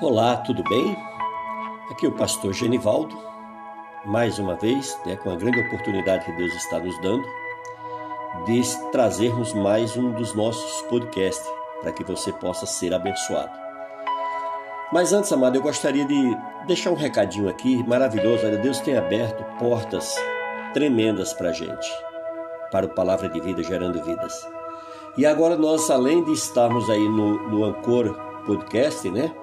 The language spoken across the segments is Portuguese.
Olá, tudo bem? Aqui é o pastor Genivaldo, mais uma vez, né, com a grande oportunidade que Deus está nos dando, de trazermos mais um dos nossos podcasts, para que você possa ser abençoado. Mas antes, amado, eu gostaria de deixar um recadinho aqui maravilhoso. Olha, Deus tem aberto portas tremendas para a gente, para o Palavra de Vida, gerando vidas. E agora nós, além de estarmos aí no, no Ancor Podcast, né?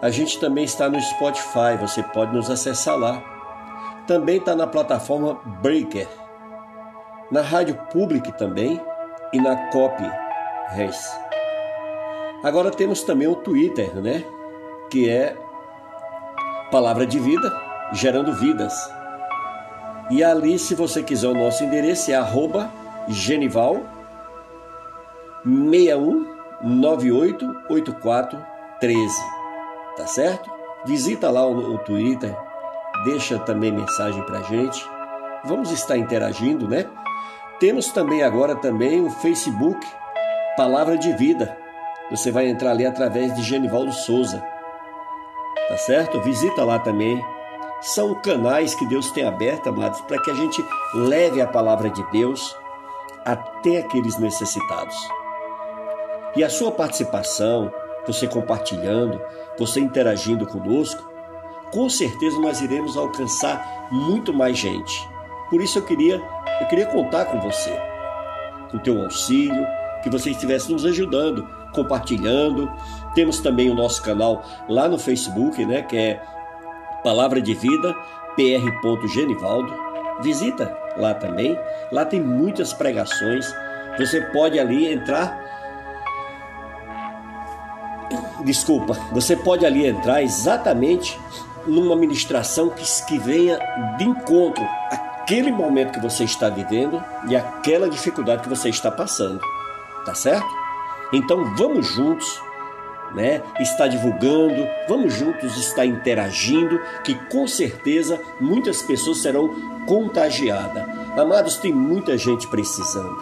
A gente também está no Spotify, você pode nos acessar lá. Também está na plataforma Breaker, na Rádio Public também e na Copy Res. Agora temos também o Twitter, né? Que é Palavra de Vida, gerando vidas. E ali, se você quiser o nosso endereço, é arroba genival 61988413 tá certo? Visita lá o, o Twitter, deixa também mensagem pra gente. Vamos estar interagindo, né? Temos também agora também o Facebook Palavra de Vida. Você vai entrar ali através de Genivaldo Souza. Tá certo? Visita lá também. São canais que Deus tem aberto, amados, para que a gente leve a palavra de Deus até aqueles necessitados. E a sua participação, você compartilhando, você interagindo conosco, com certeza nós iremos alcançar muito mais gente. Por isso eu queria, eu queria contar com você, com teu auxílio, que você estivesse nos ajudando, compartilhando. Temos também o nosso canal lá no Facebook, né, que é Palavra de Vida, pr.genivaldo. Visita lá também. Lá tem muitas pregações. Você pode ali entrar desculpa, você pode ali entrar exatamente numa ministração que, que venha de encontro àquele momento que você está vivendo e aquela dificuldade que você está passando. Tá certo? Então vamos juntos, né? Estar divulgando, vamos juntos estar interagindo, que com certeza muitas pessoas serão contagiadas. Amados, tem muita gente precisando.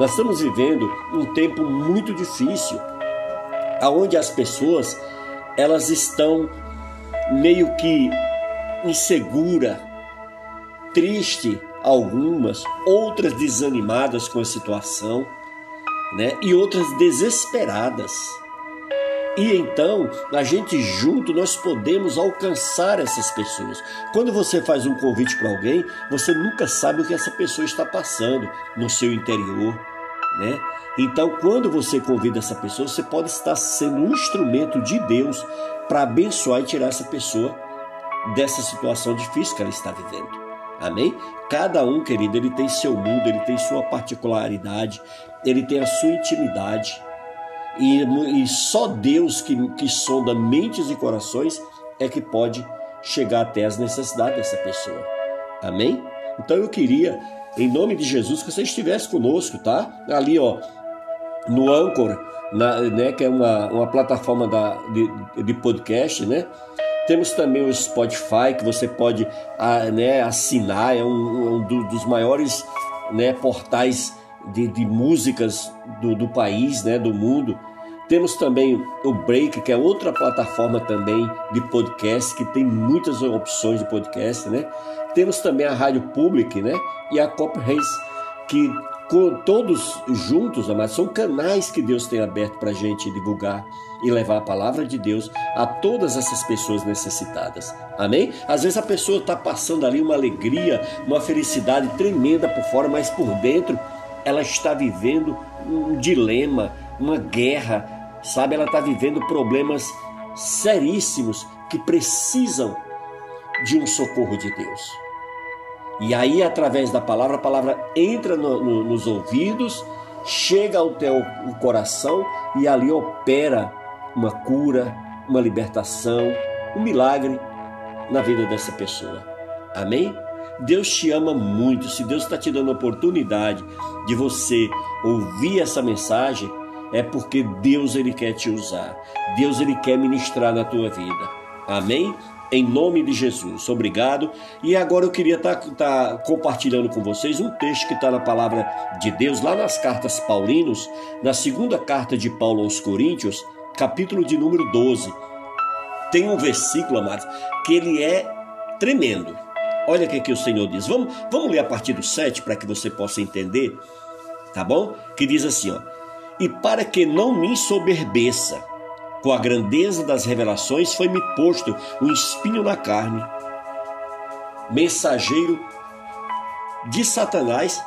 Nós estamos vivendo um tempo muito difícil aonde as pessoas elas estão meio que insegura, triste algumas, outras desanimadas com a situação, né? E outras desesperadas. E então, a gente junto nós podemos alcançar essas pessoas. Quando você faz um convite para alguém, você nunca sabe o que essa pessoa está passando no seu interior, né? Então, quando você convida essa pessoa, você pode estar sendo um instrumento de Deus para abençoar e tirar essa pessoa dessa situação difícil que ela está vivendo. Amém? Cada um, querido, ele tem seu mundo, ele tem sua particularidade, ele tem a sua intimidade. E, e só Deus que, que sonda mentes e corações é que pode chegar até as necessidades dessa pessoa. Amém? Então eu queria, em nome de Jesus, que você estivesse conosco, tá? Ali, ó, no Anchor, na, né, que é uma, uma plataforma da, de, de podcast, né? Temos também o Spotify, que você pode a, né, assinar, é um, um dos maiores né, portais de, de músicas do, do, país, né, do mundo. Temos também o Break, que é outra plataforma também de podcast, que tem muitas opções de podcast, né? Temos também a Rádio Public, né? E a Cop Race, que todos juntos, amados, são canais que Deus tem aberto para a gente divulgar e levar a palavra de Deus a todas essas pessoas necessitadas. Amém? Às vezes a pessoa está passando ali uma alegria, uma felicidade tremenda por fora, mas por dentro ela está vivendo um dilema, uma guerra, sabe? Ela está vivendo problemas seríssimos que precisam de um socorro de Deus. E aí, através da palavra, a palavra entra no, no, nos ouvidos, chega ao teu coração e ali opera uma cura, uma libertação, um milagre na vida dessa pessoa. Amém? Deus te ama muito. Se Deus está te dando a oportunidade de você ouvir essa mensagem, é porque Deus ele quer te usar. Deus ele quer ministrar na tua vida. Amém? em nome de Jesus. Obrigado. E agora eu queria estar tá, tá compartilhando com vocês um texto que está na palavra de Deus, lá nas cartas Paulinos, na segunda carta de Paulo aos Coríntios, capítulo de número 12. tem um versículo, amados, que ele é tremendo. Olha o que, que o Senhor diz. Vamos, vamos ler a partir do 7 para que você possa entender, tá bom? Que diz assim, ó. E para que não me soberbeça com a grandeza das revelações, foi-me posto um espinho na carne, mensageiro de Satanás,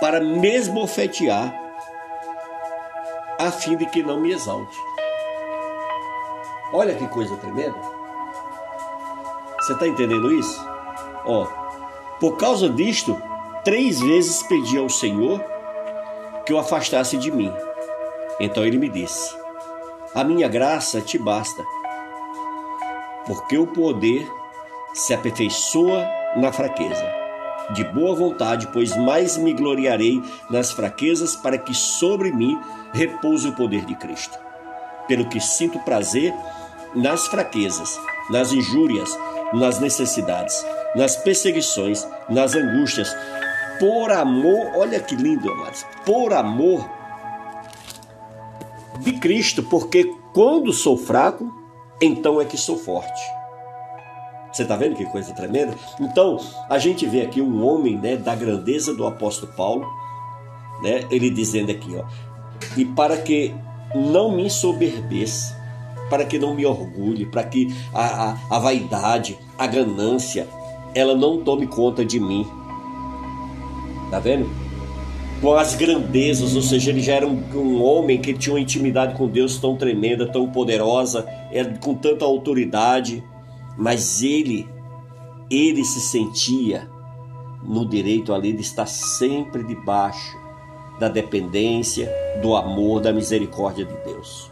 para me esbofetear, a fim de que não me exalte. Olha que coisa tremenda. Você está entendendo isso? Ó, por causa disto, três vezes pedi ao Senhor que o afastasse de mim. Então ele me disse: A minha graça te basta, porque o poder se aperfeiçoa na fraqueza. De boa vontade, pois mais me gloriarei nas fraquezas, para que sobre mim repouse o poder de Cristo. Pelo que sinto prazer nas fraquezas, nas injúrias, nas necessidades nas perseguições, nas angústias, por amor, olha que lindo, amados, por amor de Cristo, porque quando sou fraco, então é que sou forte. Você está vendo que coisa tremenda? Então, a gente vê aqui um homem né, da grandeza do apóstolo Paulo, né, ele dizendo aqui, ó, e para que não me soberbeça, para que não me orgulhe, para que a, a, a vaidade, a ganância, ela não tome conta de mim. Tá vendo? Com as grandezas, ou seja, ele já era um, um homem que tinha uma intimidade com Deus tão tremenda, tão poderosa, era com tanta autoridade, mas ele, ele se sentia no direito ali de estar sempre debaixo da dependência, do amor, da misericórdia de Deus.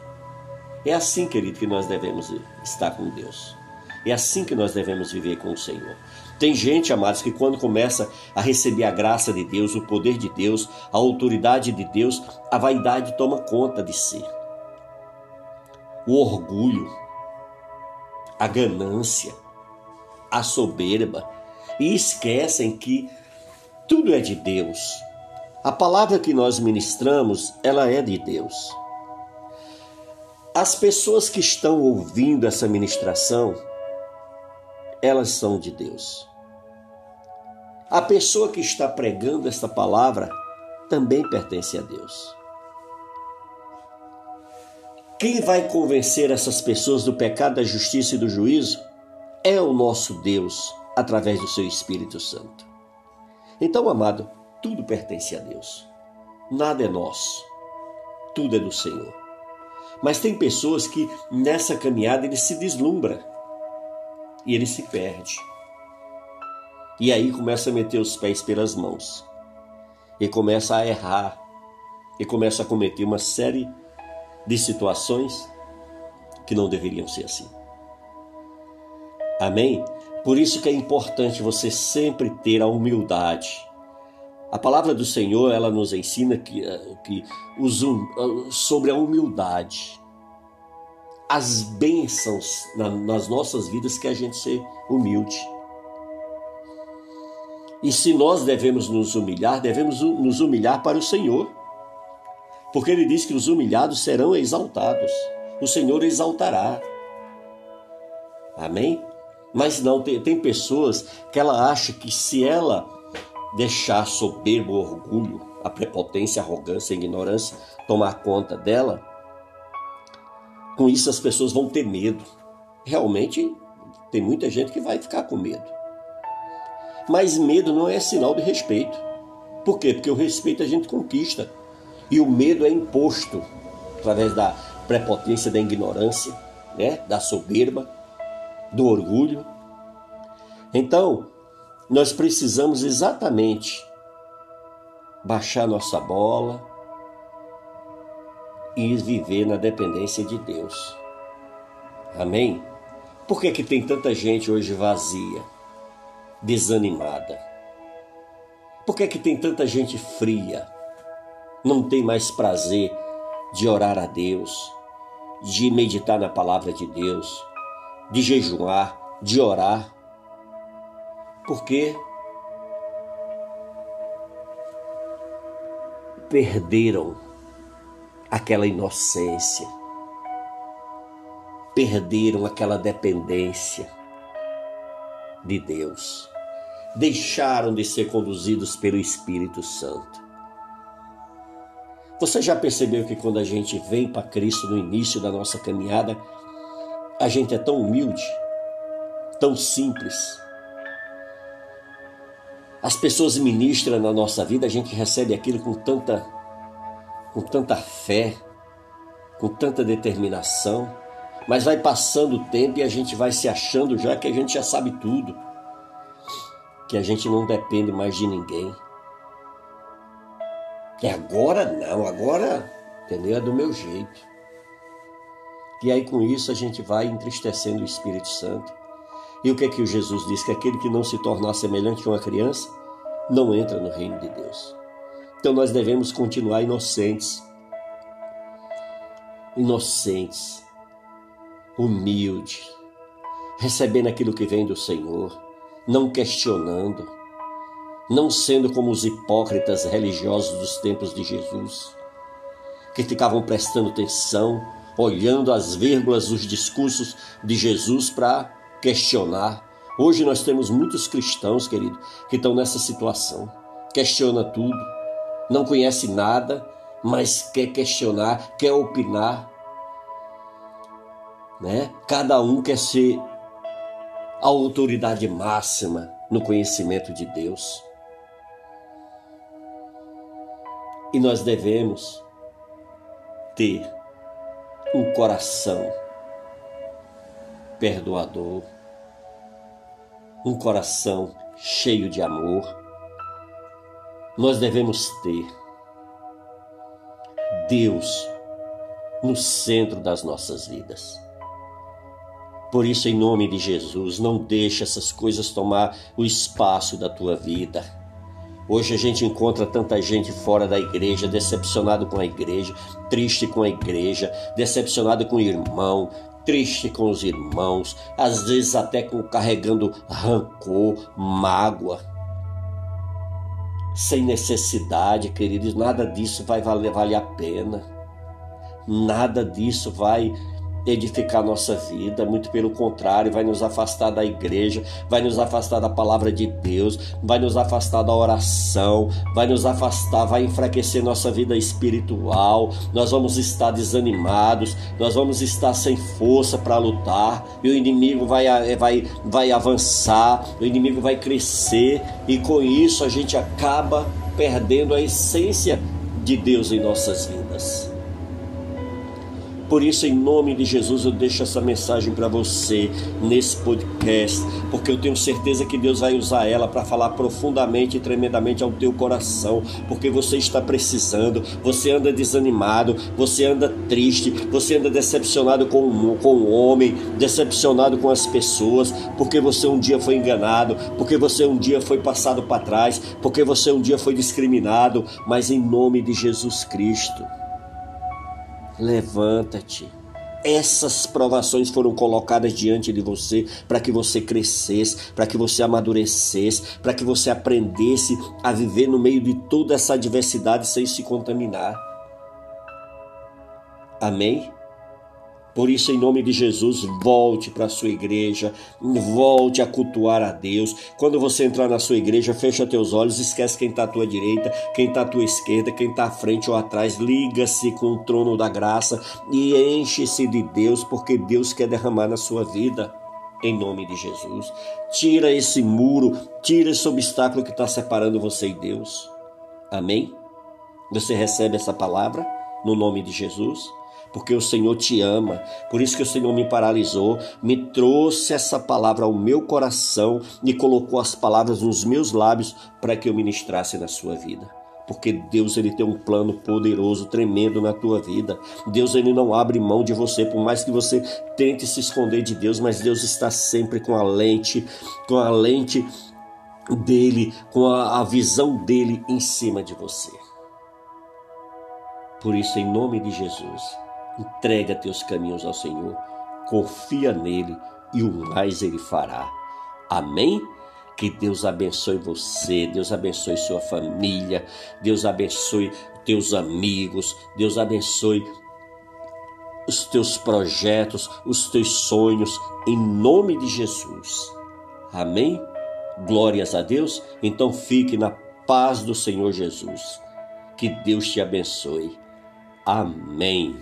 É assim, querido, que nós devemos estar com Deus. É assim que nós devemos viver com o Senhor. Tem gente, amados, que quando começa a receber a graça de Deus, o poder de Deus, a autoridade de Deus, a vaidade toma conta de si. O orgulho, a ganância, a soberba, e esquecem que tudo é de Deus. A palavra que nós ministramos, ela é de Deus. As pessoas que estão ouvindo essa ministração, elas são de Deus. A pessoa que está pregando esta palavra também pertence a Deus. Quem vai convencer essas pessoas do pecado, da justiça e do juízo é o nosso Deus, através do seu Espírito Santo. Então, amado, tudo pertence a Deus. Nada é nosso. Tudo é do Senhor. Mas tem pessoas que nessa caminhada ele se deslumbra e ele se perde. E aí começa a meter os pés pelas mãos. E começa a errar. E começa a cometer uma série de situações que não deveriam ser assim. Amém? Por isso que é importante você sempre ter a humildade. A palavra do Senhor, ela nos ensina que, eh, que os, sobre a humildade. As bênçãos nas nossas vidas que a gente ser humilde. E se nós devemos nos humilhar, devemos nos humilhar para o Senhor. Porque ele diz que os humilhados serão exaltados. O Senhor exaltará. Amém? Mas não, tem, tem pessoas que ela acha que se ela deixar soberbo, orgulho, a prepotência, a arrogância, a ignorância tomar conta dela, com isso as pessoas vão ter medo. Realmente, tem muita gente que vai ficar com medo. Mas medo não é sinal de respeito. Por quê? Porque o respeito a gente conquista. E o medo é imposto através da prepotência, da ignorância, né? da soberba, do orgulho. Então, nós precisamos exatamente baixar nossa bola e viver na dependência de Deus. Amém? Por que, que tem tanta gente hoje vazia? Desanimada? Por que, é que tem tanta gente fria? Não tem mais prazer de orar a Deus, de meditar na palavra de Deus, de jejuar, de orar? Porque perderam aquela inocência, perderam aquela dependência de Deus, deixaram de ser conduzidos pelo Espírito Santo. Você já percebeu que quando a gente vem para Cristo no início da nossa caminhada, a gente é tão humilde, tão simples. As pessoas ministram na nossa vida, a gente recebe aquilo com tanta com tanta fé, com tanta determinação, mas vai passando o tempo e a gente vai se achando já que a gente já sabe tudo, que a gente não depende mais de ninguém. E agora não, agora, entendeu? É do meu jeito. E aí com isso a gente vai entristecendo o Espírito Santo. E o que é que o Jesus diz? Que aquele que não se tornar semelhante a uma criança não entra no reino de Deus. Então nós devemos continuar inocentes. Inocentes, humildes, recebendo aquilo que vem do Senhor, não questionando não sendo como os hipócritas religiosos dos tempos de Jesus, que ficavam prestando atenção, olhando as vírgulas dos discursos de Jesus para questionar. Hoje nós temos muitos cristãos, querido, que estão nessa situação. Questiona tudo, não conhece nada, mas quer questionar, quer opinar. Né? Cada um quer ser a autoridade máxima no conhecimento de Deus. E nós devemos ter um coração perdoador, um coração cheio de amor. Nós devemos ter Deus no centro das nossas vidas. Por isso, em nome de Jesus, não deixe essas coisas tomar o espaço da tua vida Hoje a gente encontra tanta gente fora da igreja, decepcionado com a igreja, triste com a igreja, decepcionado com o irmão, triste com os irmãos, às vezes até carregando rancor, mágoa. Sem necessidade, queridos, nada disso vai valer a pena. Nada disso vai edificar nossa vida, muito pelo contrário, vai nos afastar da igreja, vai nos afastar da palavra de Deus, vai nos afastar da oração, vai nos afastar, vai enfraquecer nossa vida espiritual. Nós vamos estar desanimados, nós vamos estar sem força para lutar, e o inimigo vai, vai, vai avançar, o inimigo vai crescer, e com isso a gente acaba perdendo a essência de Deus em nossas vidas. Por isso, em nome de Jesus, eu deixo essa mensagem para você nesse podcast, porque eu tenho certeza que Deus vai usar ela para falar profundamente e tremendamente ao teu coração, porque você está precisando, você anda desanimado, você anda triste, você anda decepcionado com, com o homem, decepcionado com as pessoas, porque você um dia foi enganado, porque você um dia foi passado para trás, porque você um dia foi discriminado, mas em nome de Jesus Cristo levanta-te. Essas provações foram colocadas diante de você para que você crescesse, para que você amadurecesse, para que você aprendesse a viver no meio de toda essa adversidade sem se contaminar. Amém? Por isso, em nome de Jesus, volte para a sua igreja, volte a cultuar a Deus. Quando você entrar na sua igreja, fecha teus olhos, esquece quem está à tua direita, quem está à tua esquerda, quem está à frente ou atrás. Liga-se com o trono da graça e enche-se de Deus, porque Deus quer derramar na sua vida. Em nome de Jesus. Tira esse muro, tira esse obstáculo que está separando você e Deus. Amém? Você recebe essa palavra no nome de Jesus? Porque o Senhor te ama. Por isso que o Senhor me paralisou, me trouxe essa palavra ao meu coração e colocou as palavras nos meus lábios para que eu ministrasse na sua vida. Porque Deus ele tem um plano poderoso, tremendo na tua vida. Deus ele não abre mão de você, por mais que você tente se esconder de Deus, mas Deus está sempre com a lente, com a lente dele, com a, a visão dele em cima de você. Por isso, em nome de Jesus, Entrega teus caminhos ao Senhor, confia nele e o mais ele fará. Amém? Que Deus abençoe você, Deus abençoe sua família, Deus abençoe teus amigos, Deus abençoe os teus projetos, os teus sonhos, em nome de Jesus. Amém? Glórias a Deus. Então fique na paz do Senhor Jesus. Que Deus te abençoe. Amém.